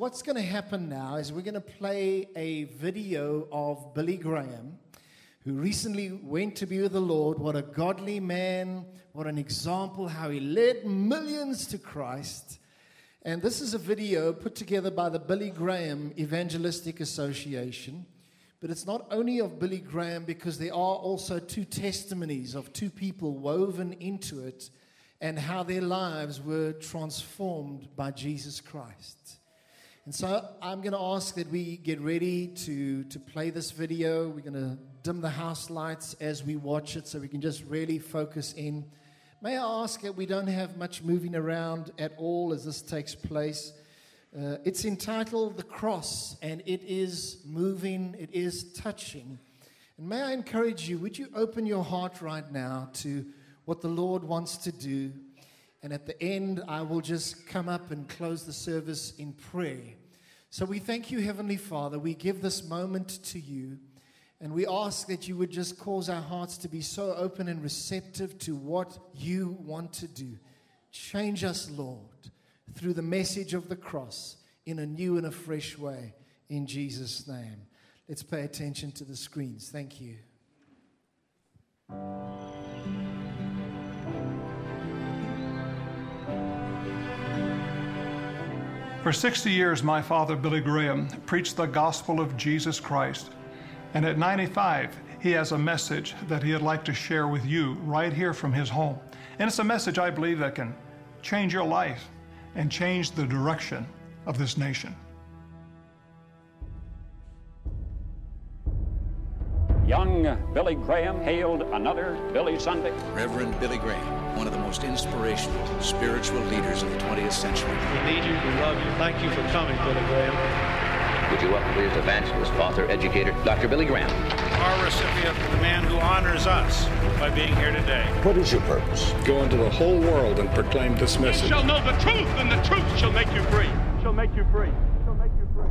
What's going to happen now is we're going to play a video of Billy Graham, who recently went to be with the Lord. What a godly man, what an example, how he led millions to Christ. And this is a video put together by the Billy Graham Evangelistic Association. But it's not only of Billy Graham, because there are also two testimonies of two people woven into it and how their lives were transformed by Jesus Christ. And so I'm going to ask that we get ready to, to play this video. We're going to dim the house lights as we watch it so we can just really focus in. May I ask that we don't have much moving around at all as this takes place? Uh, it's entitled The Cross, and it is moving, it is touching. And may I encourage you, would you open your heart right now to what the Lord wants to do and at the end, I will just come up and close the service in prayer. So we thank you, Heavenly Father. We give this moment to you. And we ask that you would just cause our hearts to be so open and receptive to what you want to do. Change us, Lord, through the message of the cross in a new and a fresh way. In Jesus' name. Let's pay attention to the screens. Thank you. For 60 years, my father, Billy Graham, preached the gospel of Jesus Christ. And at 95, he has a message that he'd like to share with you right here from his home. And it's a message I believe that can change your life and change the direction of this nation. Young Billy Graham hailed another Billy Sunday. Reverend Billy Graham, one of the most inspirational spiritual leaders of the 20th century. We need you. We love you. Thank you for coming, Billy Graham. Would you welcome please evangelist, author, educator, Dr. Billy Graham. Our recipient, for the man who honors us by being here today. What is your purpose? Go into the whole world and proclaim this message. You shall know the truth, and the truth shall make you free. shall make you free. Shall make you free.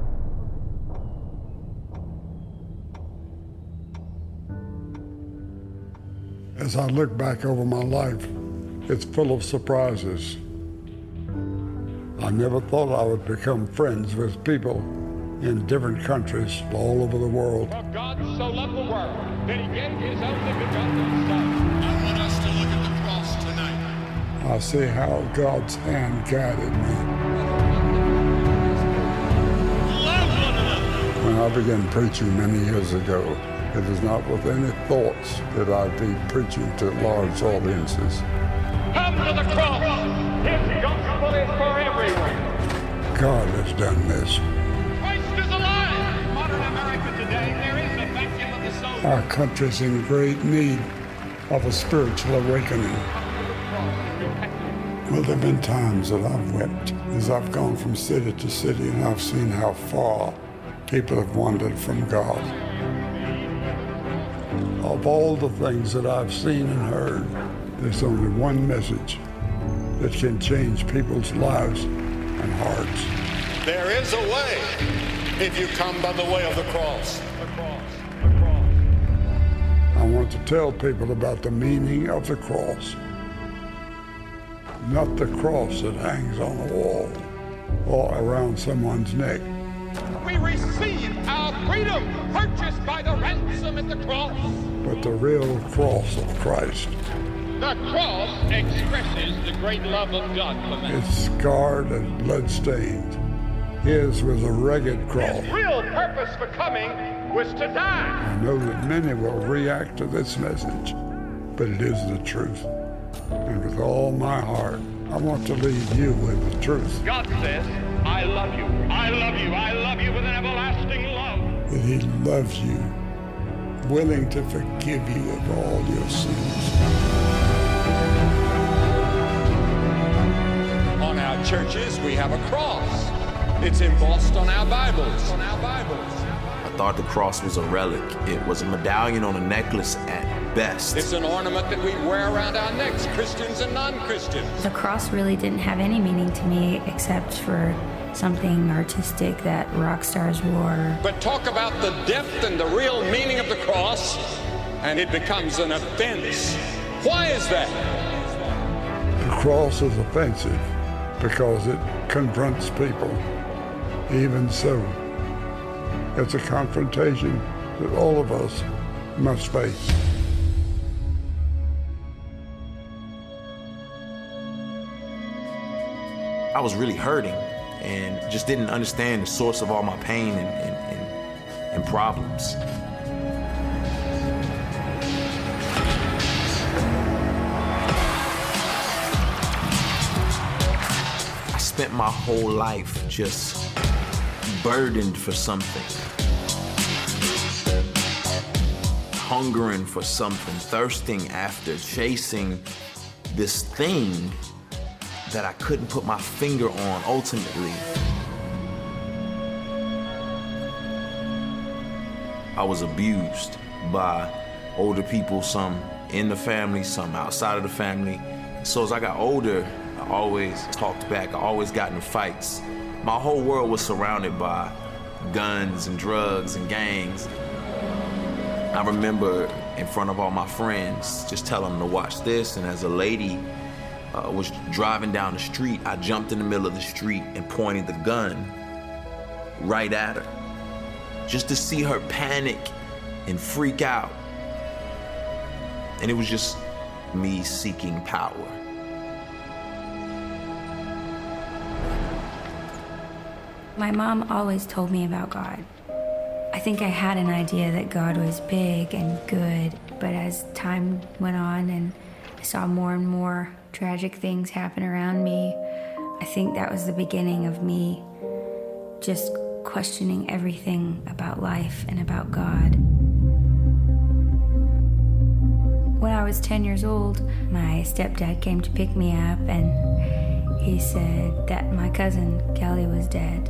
As I look back over my life, it's full of surprises. I never thought I would become friends with people in different countries all over the world. For God so loved the world that he gave his only begotten Son. I want us to look at the cross tonight. I see how God's hand guided me. Love one. When I began preaching many years ago, it was not with any thoughts that I'd be preaching to large audiences. Come to the cross. His gospel is for everyone. God has done this. Christ is alive. Modern America today, there is a vacuum of the soul. Our country's in great need of a spiritual awakening. Well, there have been times that I've wept as I've gone from city to city and I've seen how far people have wandered from God of all the things that I've seen and heard, there's only one message that can change people's lives and hearts. There is a way if you come by the way of the cross. I want to tell people about the meaning of the cross. Not the cross that hangs on a wall or around someone's neck. We receive our freedom purchased by the ransom at the cross. But the real cross of Christ. The cross expresses the great love of God for man. It's scarred and bloodstained. His was a rugged cross. His real purpose for coming was to die. I know that many will react to this message, but it is the truth. And with all my heart, I want to leave you with the truth. God says, I love you. I love you. I love you with an everlasting love. That He loves you, willing to forgive you of all your sins. Churches, we have a cross. It's embossed on our Bibles. On our Bibles. I thought the cross was a relic. It was a medallion on a necklace at best. It's an ornament that we wear around our necks, Christians and non-Christians. The cross really didn't have any meaning to me except for something artistic that rock stars wore. But talk about the depth and the real meaning of the cross, and it becomes an offense. Why is that? The cross is offensive because it confronts people. Even so, it's a confrontation that all of us must face. I was really hurting and just didn't understand the source of all my pain and, and, and, and problems. Spent my whole life just burdened for something. Hungering for something, thirsting after, chasing this thing that I couldn't put my finger on ultimately. I was abused by older people, some in the family, some outside of the family. So as I got older, Always talked back, I always got in fights. My whole world was surrounded by guns and drugs and gangs. I remember in front of all my friends just telling them to watch this, and as a lady uh, was driving down the street, I jumped in the middle of the street and pointed the gun right at her. Just to see her panic and freak out. And it was just me seeking power. My mom always told me about God. I think I had an idea that God was big and good, but as time went on and I saw more and more tragic things happen around me, I think that was the beginning of me just questioning everything about life and about God. When I was 10 years old, my stepdad came to pick me up and he said that my cousin Kelly was dead.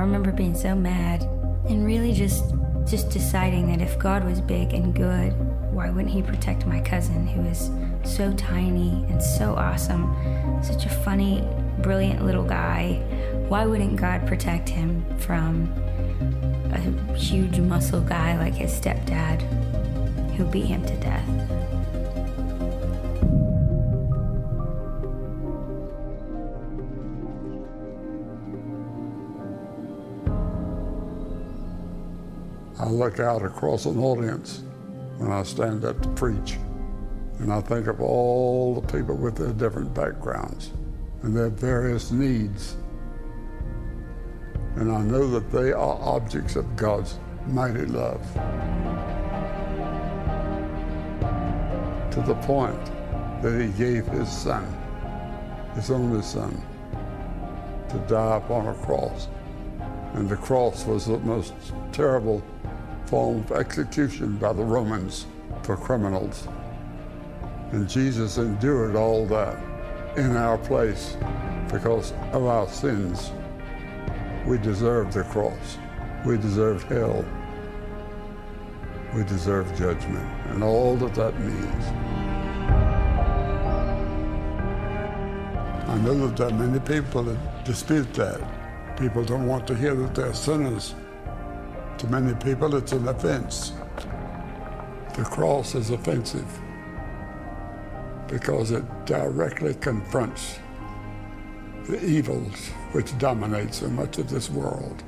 I remember being so mad and really just just deciding that if God was big and good, why wouldn't he protect my cousin who is so tiny and so awesome, such a funny, brilliant little guy? Why wouldn't God protect him from a huge muscle guy like his stepdad who beat him to death? Look out across an audience when I stand up to preach, and I think of all the people with their different backgrounds and their various needs. And I know that they are objects of God's mighty love. To the point that He gave His Son, His only Son, to die upon a cross. And the cross was the most terrible form of execution by the Romans for criminals. And Jesus endured all that in our place because of our sins. We deserve the cross. We deserve hell. We deserve judgment and all that that means. I know that there are many people that dispute that. People don't want to hear that they're sinners. To many people, it's an offense. The cross is offensive because it directly confronts the evils which dominate so much of this world.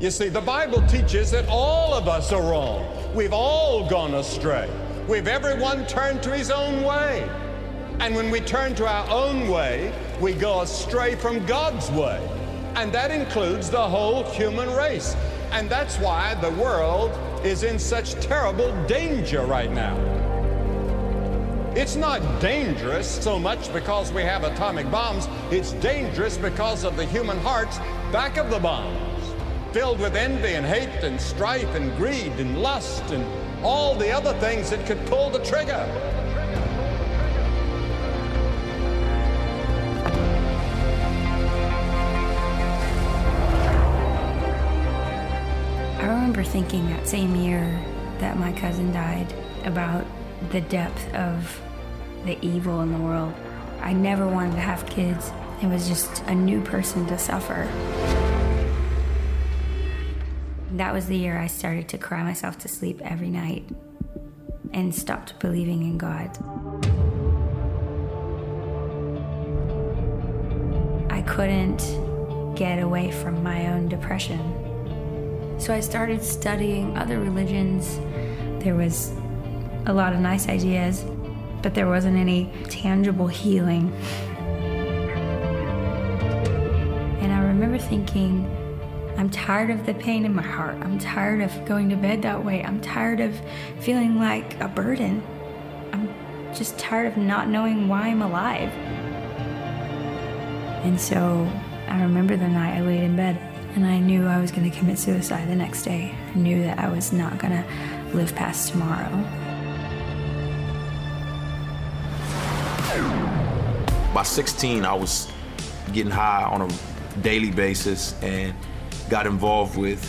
You see, the Bible teaches that all of us are wrong. We've all gone astray. We've everyone turned to his own way. And when we turn to our own way, we go astray from God's way. And that includes the whole human race. And that's why the world is in such terrible danger right now. It's not dangerous so much because we have atomic bombs, it's dangerous because of the human hearts back of the bombs, filled with envy and hate and strife and greed and lust and all the other things that could pull the trigger. Remember thinking that same year that my cousin died about the depth of the evil in the world. I never wanted to have kids. It was just a new person to suffer. That was the year I started to cry myself to sleep every night and stopped believing in God. I couldn't get away from my own depression. So I started studying other religions. There was a lot of nice ideas, but there wasn't any tangible healing. And I remember thinking, I'm tired of the pain in my heart. I'm tired of going to bed that way. I'm tired of feeling like a burden. I'm just tired of not knowing why I'm alive. And so I remember the night I laid in bed and I knew I was going to commit suicide the next day. I knew that I was not going to live past tomorrow. By 16, I was getting high on a daily basis and got involved with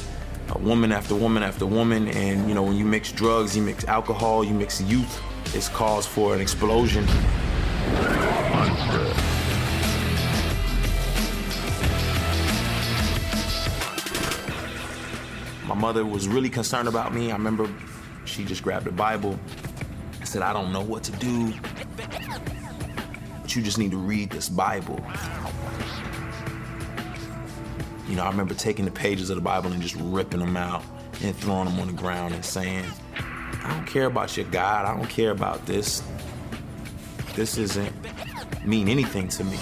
uh, woman after woman after woman. And, you know, when you mix drugs, you mix alcohol, you mix youth, it's cause for an explosion. Mother was really concerned about me. I remember she just grabbed the Bible and said, I don't know what to do, but you just need to read this Bible. You know, I remember taking the pages of the Bible and just ripping them out and throwing them on the ground and saying, I don't care about your God. I don't care about this. This isn't mean anything to me.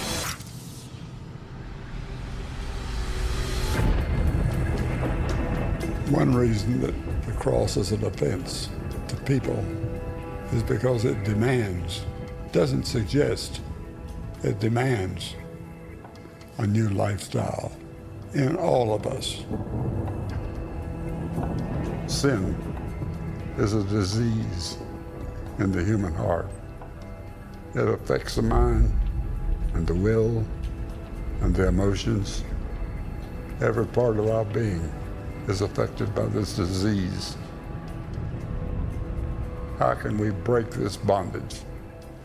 One reason that the cross is an offense to people is because it demands, doesn't suggest, it demands a new lifestyle in all of us. Sin is a disease in the human heart. It affects the mind and the will and the emotions. Every part of our being is affected by this disease. How can we break this bondage?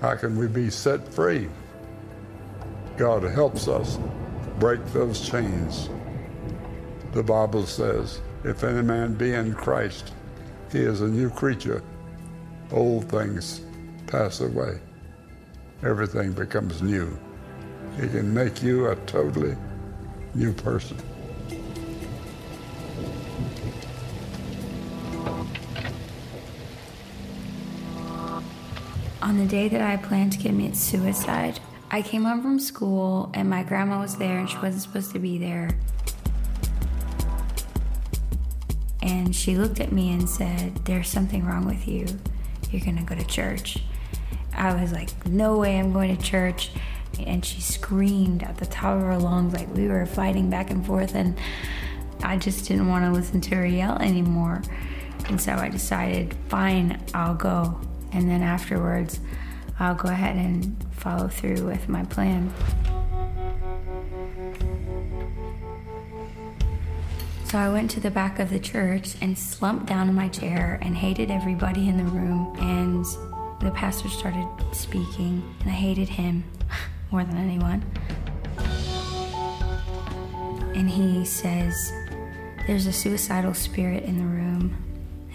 How can we be set free? God helps us break those chains. The Bible says, if any man be in Christ, he is a new creature. Old things pass away. Everything becomes new. He can make you a totally new person. On the day that I planned to commit suicide, I came home from school and my grandma was there and she wasn't supposed to be there. And she looked at me and said, There's something wrong with you. You're gonna go to church. I was like, No way I'm going to church. And she screamed at the top of her lungs, like we were fighting back and forth. And I just didn't want to listen to her yell anymore. And so I decided, Fine, I'll go. And then afterwards, I'll go ahead and follow through with my plan. So I went to the back of the church and slumped down in my chair and hated everybody in the room. And the pastor started speaking, and I hated him more than anyone. And he says, There's a suicidal spirit in the room.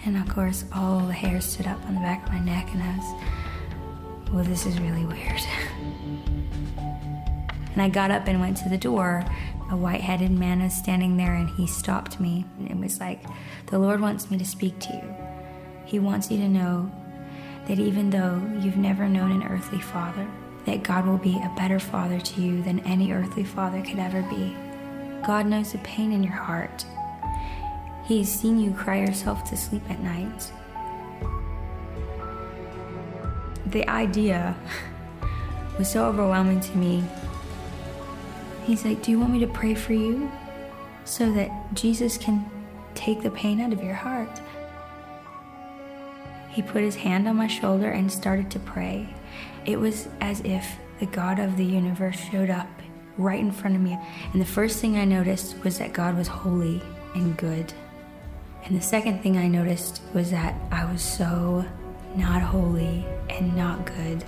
And of course, all the hair stood up on the back of my neck, and I was, well, this is really weird. and I got up and went to the door. A white headed man was standing there, and he stopped me. And was like, The Lord wants me to speak to you. He wants you to know that even though you've never known an earthly father, that God will be a better father to you than any earthly father could ever be. God knows the pain in your heart. He has seen you cry yourself to sleep at night. The idea was so overwhelming to me. He's like, Do you want me to pray for you so that Jesus can take the pain out of your heart? He put his hand on my shoulder and started to pray. It was as if the God of the universe showed up right in front of me. And the first thing I noticed was that God was holy and good. And the second thing I noticed was that I was so not holy and not good.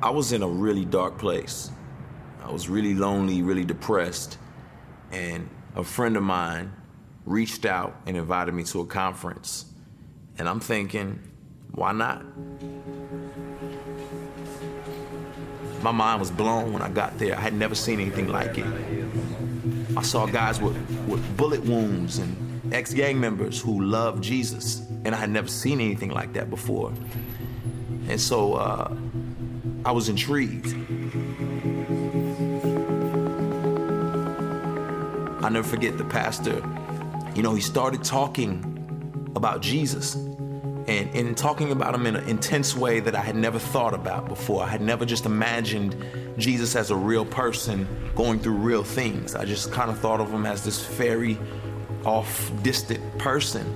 I was in a really dark place. I was really lonely, really depressed. And a friend of mine reached out and invited me to a conference. And I'm thinking, Why not? My mind was blown when I got there. I had never seen anything like it. I saw guys with, with bullet wounds and ex gang members who loved Jesus, and I had never seen anything like that before. And so uh, I was intrigued. I'll never forget the pastor. You know, he started talking about Jesus and in talking about him in an intense way that I had never thought about before. I had never just imagined Jesus as a real person going through real things. I just kind of thought of him as this fairy off, distant person.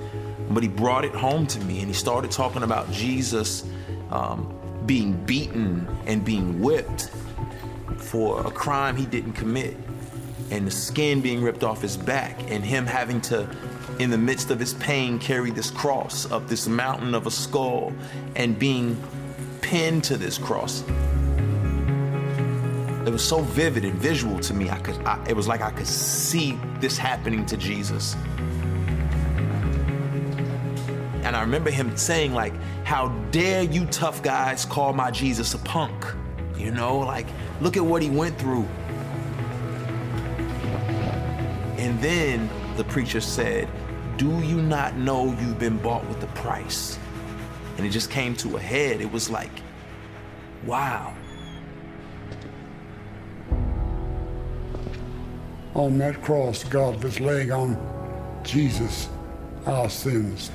But he brought it home to me and he started talking about Jesus um, being beaten and being whipped for a crime he didn't commit and the skin being ripped off his back and him having to in the midst of his pain carry this cross up this mountain of a skull and being pinned to this cross. It was so vivid and visual to me i could I, it was like i could see this happening to jesus. And i remember him saying like how dare you tough guys call my jesus a punk? You know like look at what he went through. And then the preacher said, Do you not know you've been bought with a price? And it just came to a head. It was like, wow. On that cross, God was laying on Jesus our sins.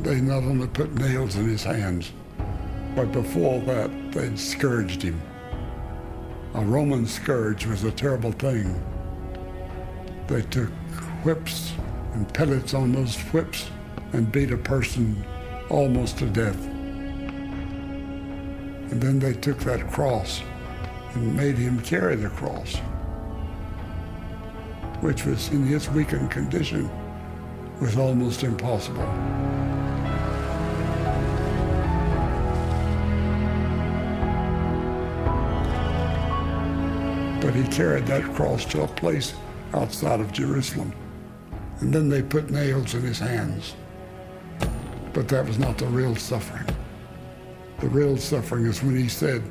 They not only put nails in his hands, but before that, they'd scourged him. A Roman scourge was a terrible thing. They took whips and pellets on those whips and beat a person almost to death. And then they took that cross and made him carry the cross, which was in his weakened condition was almost impossible. But he carried that cross to a place outside of Jerusalem. And then they put nails in his hands. But that was not the real suffering. The real suffering is when he said,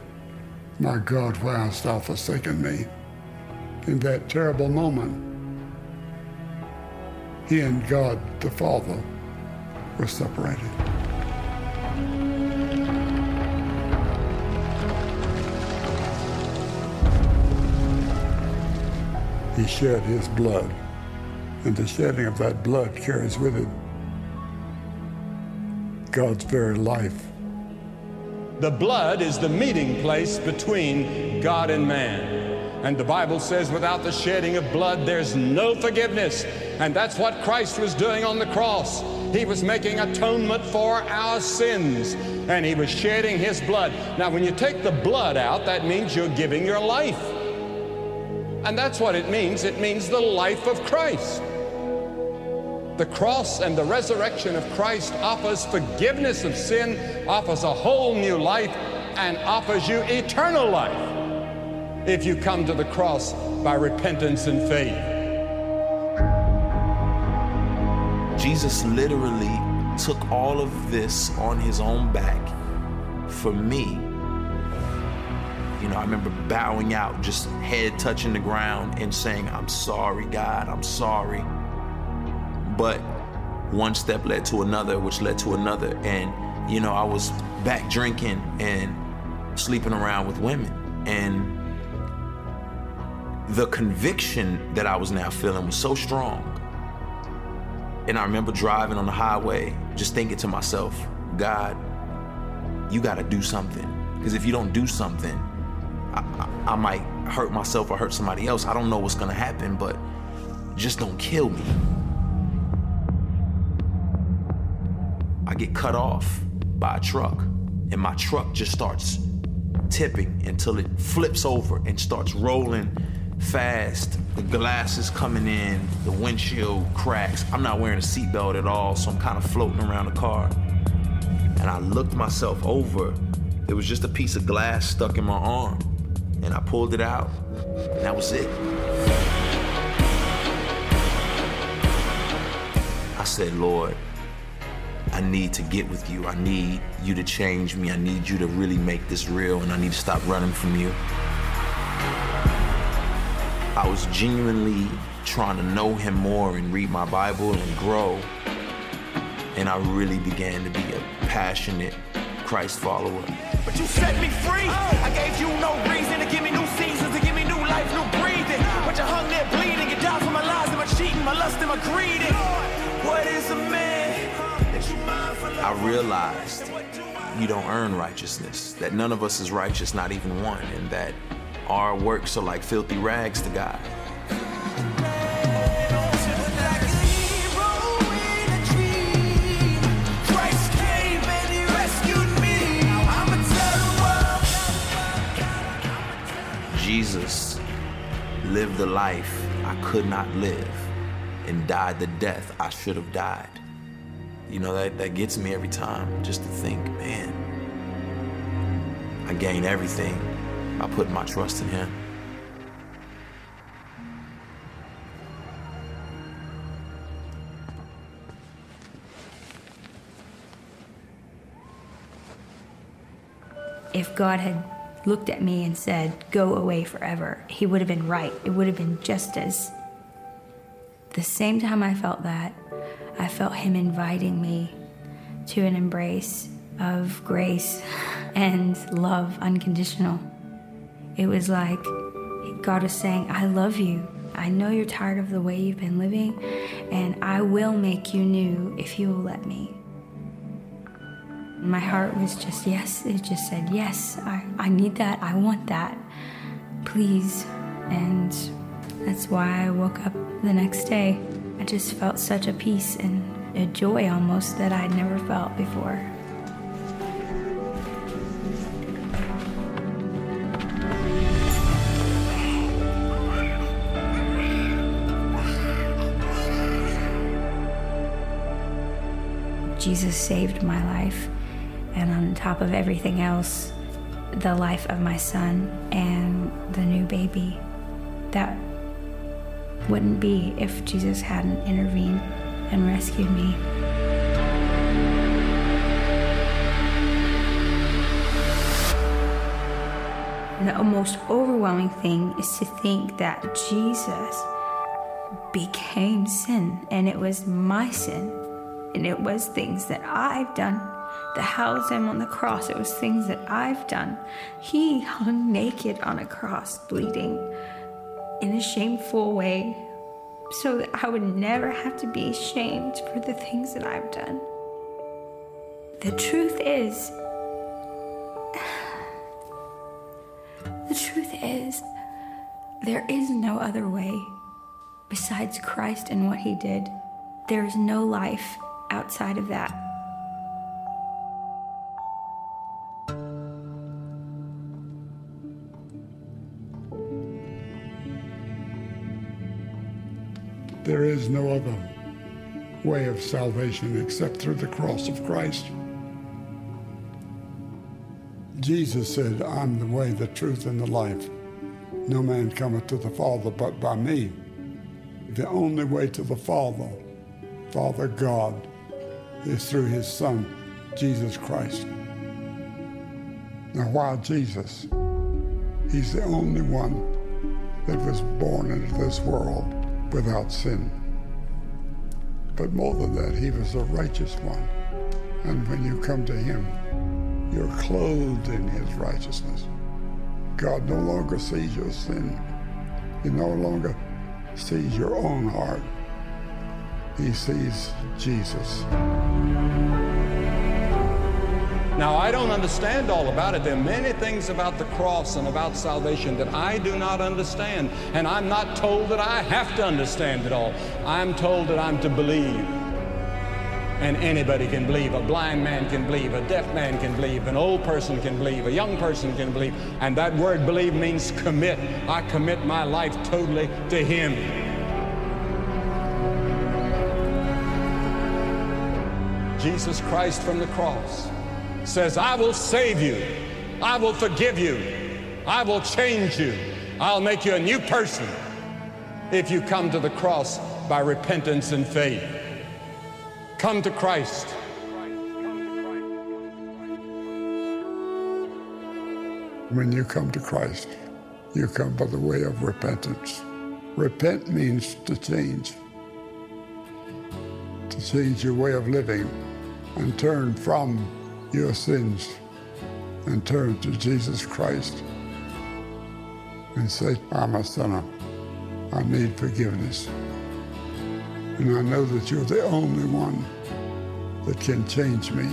My God, why hast thou forsaken me? In that terrible moment, he and God the Father were separated. He shed his blood, and the shedding of that blood carries with it God's very life. The blood is the meeting place between God and man. And the Bible says, without the shedding of blood, there's no forgiveness. And that's what Christ was doing on the cross. He was making atonement for our sins, and He was shedding His blood. Now, when you take the blood out, that means you're giving your life. And that's what it means it means the life of Christ. The cross and the resurrection of Christ offers forgiveness of sin, offers a whole new life, and offers you eternal life if you come to the cross by repentance and faith. Jesus literally took all of this on his own back for me. You know, I remember bowing out, just head touching the ground and saying, I'm sorry, God, I'm sorry. But one step led to another, which led to another. And, you know, I was back drinking and sleeping around with women. And the conviction that I was now feeling was so strong. And I remember driving on the highway, just thinking to myself, God, you got to do something. Because if you don't do something, I, I, I, might hurt myself or hurt somebody else. I don't know what's going to happen, but just don't kill me. Get cut off by a truck, and my truck just starts tipping until it flips over and starts rolling fast. The glass is coming in, the windshield cracks. I'm not wearing a seatbelt at all, so I'm kind of floating around the car. And I looked myself over. There was just a piece of glass stuck in my arm. And I pulled it out, and that was it. I said, Lord, I need to get with you. I need you to change me. I need you to really make this real, and I need to stop running from you. I was genuinely trying to know him more and read my Bible and grow. And I really began to be a passionate Christ follower. But you set me free. I gave you no reason to give me new seasons, to give me new life, new breathing. But you hung there bleeding. You died for my lies and my cheating, my lust and my greed. I realized you don't earn righteousness, that none of us is righteous, not even one, and that our works are like filthy rags to God. Jesus lived the life I could not live and died the death I should have died. You know, that, that gets me every time just to think, man, I gain everything by putting my trust in Him. If God had looked at me and said, Go away forever, He would have been right. It would have been just as. The same time I felt that, I felt Him inviting me to an embrace of grace and love unconditional. It was like God was saying, I love you. I know you're tired of the way you've been living, and I will make you new if you will let me. My heart was just, yes, it just said, yes, I, I need that, I want that, please. And that's why I woke up the next day. I just felt such a peace and a joy almost that I'd never felt before. Jesus saved my life, and on top of everything else, the life of my son and the new baby. That wouldn't be if Jesus hadn't intervened and rescued me. The most overwhelming thing is to think that Jesus became sin, and it was my sin, and it was things that I've done that housed him on the cross. It was things that I've done. He hung naked on a cross, bleeding in a shameful way, so that I would never have to be ashamed for the things that I've done. The truth is, the truth is, there is no other way besides Christ and what He did. There is no life outside of that. There is no other way of salvation except through the cross of Christ. Jesus said, I'm the way, the truth, and the life. No man cometh to the Father but by me. The only way to the Father, Father God, is through his Son, Jesus Christ. Now, why Jesus? He's the only one that was born into this world without sin. But more than that, he was a righteous one. And when you come to him, you're clothed in his righteousness. God no longer sees your sin. He no longer sees your own heart. He sees Jesus. Now, I don't understand all about it. There are many things about the cross and about salvation that I do not understand. And I'm not told that I have to understand it all. I'm told that I'm to believe. And anybody can believe. A blind man can believe. A deaf man can believe. An old person can believe. A young person can believe. And that word believe means commit. I commit my life totally to Him. Jesus Christ from the cross says, I will save you. I will forgive you. I will change you. I'll make you a new person if you come to the cross by repentance and faith. Come to Christ. When you come to Christ, you come by the way of repentance. Repent means to change, to change your way of living and turn from your sins and turn to Jesus Christ and say, I'm a sinner. I need forgiveness. And I know that you're the only one that can change me.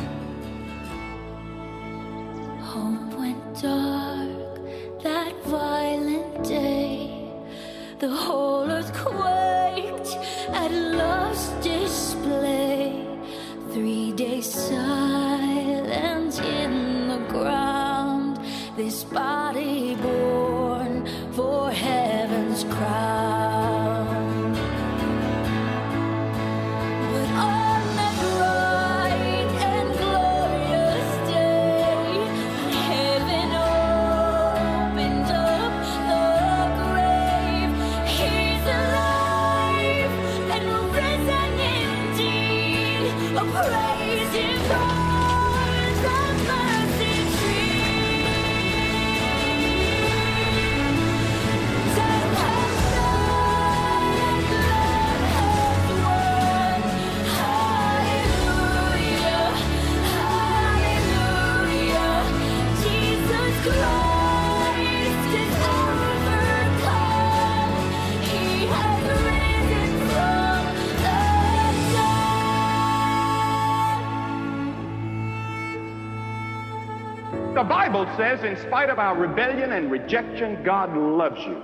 Bible says, in spite of our rebellion and rejection, God loves you.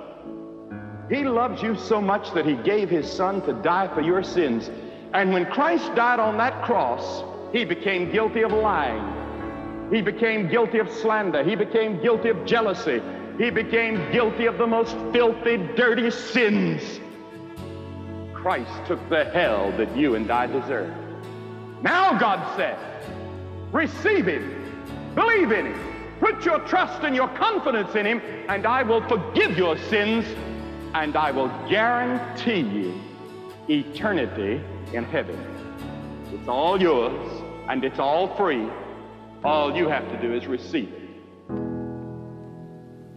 He loves you so much that He gave His Son to die for your sins. And when Christ died on that cross, He became guilty of lying. He became guilty of slander. He became guilty of jealousy. He became guilty of the most filthy, dirty sins. Christ took the hell that you and I deserve. Now, God said, receive Him. Believe in him. Put your trust and your confidence in him, and I will forgive your sins, and I will guarantee you eternity in heaven. It's all yours, and it's all free. All you have to do is receive it.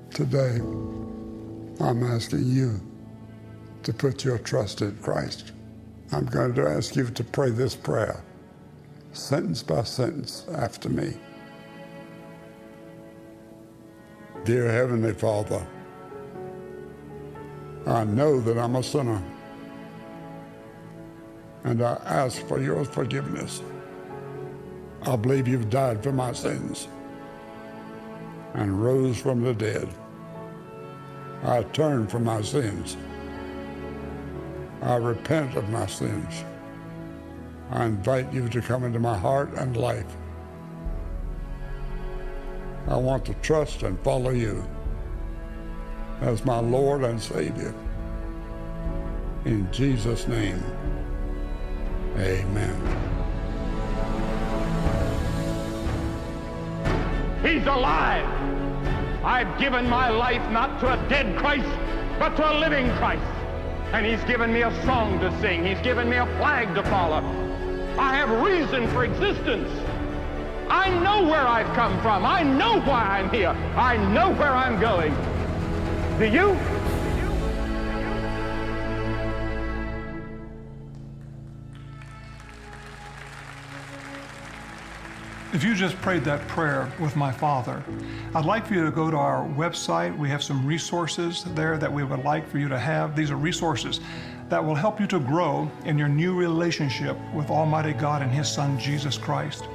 Today, I'm asking you to put your trust in Christ. I'm going to ask you to pray this prayer, sentence by sentence, after me. Dear Heavenly Father, I know that I'm a sinner, and I ask for your forgiveness. I believe you've died for my sins and rose from the dead. I turn from my sins. I repent of my sins. I invite you to come into my heart and life. I want to trust and follow you as my Lord and Savior. In Jesus' name, amen. He's alive. I've given my life not to a dead Christ, but to a living Christ. And he's given me a song to sing. He's given me a flag to follow. I have reason for existence. I know where I've come from. I know why I'm here. I know where I'm going. Do you? If you just prayed that prayer with my father, I'd like for you to go to our website. We have some resources there that we would like for you to have. These are resources that will help you to grow in your new relationship with Almighty God and His Son, Jesus Christ.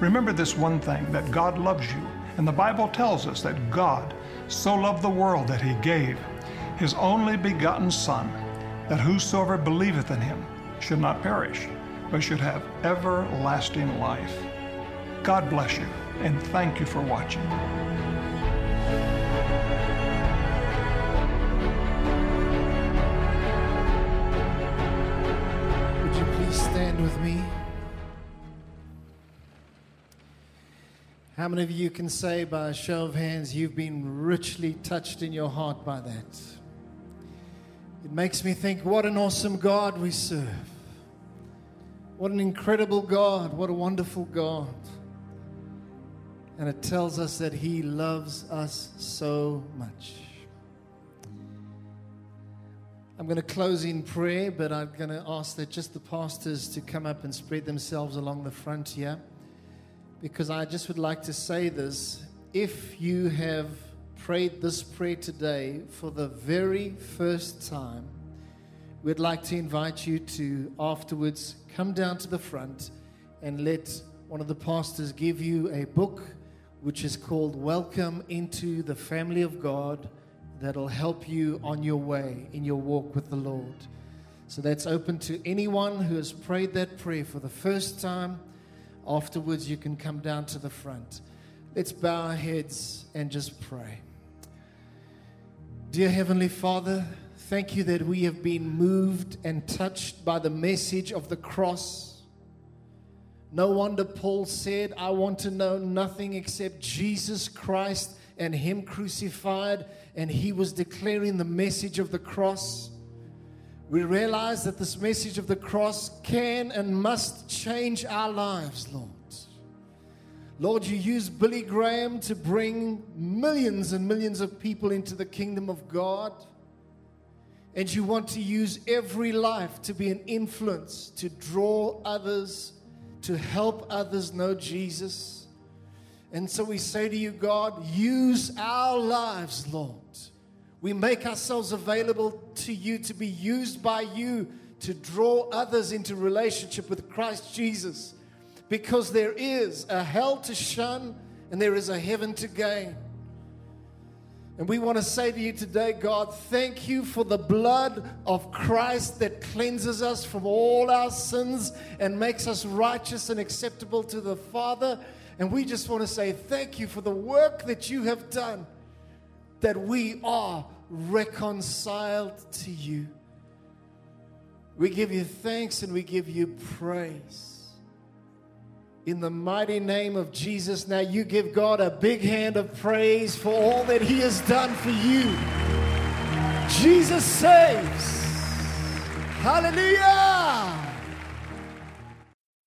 Remember this one thing that God loves you. And the Bible tells us that God so loved the world that He gave His only begotten Son, that whosoever believeth in Him should not perish, but should have everlasting life. God bless you, and thank you for watching. Would you please stand with me? How many of you can say by a show of hands you've been richly touched in your heart by that? It makes me think what an awesome God we serve. What an incredible God. What a wonderful God. And it tells us that He loves us so much. I'm going to close in prayer, but I'm going to ask that just the pastors to come up and spread themselves along the front here. Because I just would like to say this. If you have prayed this prayer today for the very first time, we'd like to invite you to afterwards come down to the front and let one of the pastors give you a book which is called Welcome into the Family of God that'll help you on your way in your walk with the Lord. So that's open to anyone who has prayed that prayer for the first time. Afterwards, you can come down to the front. Let's bow our heads and just pray. Dear Heavenly Father, thank you that we have been moved and touched by the message of the cross. No wonder Paul said, I want to know nothing except Jesus Christ and Him crucified, and he was declaring the message of the cross. We realize that this message of the cross can and must change our lives, Lord. Lord, you used Billy Graham to bring millions and millions of people into the kingdom of God. And you want to use every life to be an influence, to draw others, to help others know Jesus. And so we say to you, God, use our lives, Lord. We make ourselves available to you to be used by you to draw others into relationship with Christ Jesus. Because there is a hell to shun and there is a heaven to gain. And we want to say to you today, God, thank you for the blood of Christ that cleanses us from all our sins and makes us righteous and acceptable to the Father. And we just want to say thank you for the work that you have done, that we are reconciled to you. We give you thanks and we give you praise. In the mighty name of Jesus, now you give God a big hand of praise for all that He has done for you. Jesus saves. Hallelujah.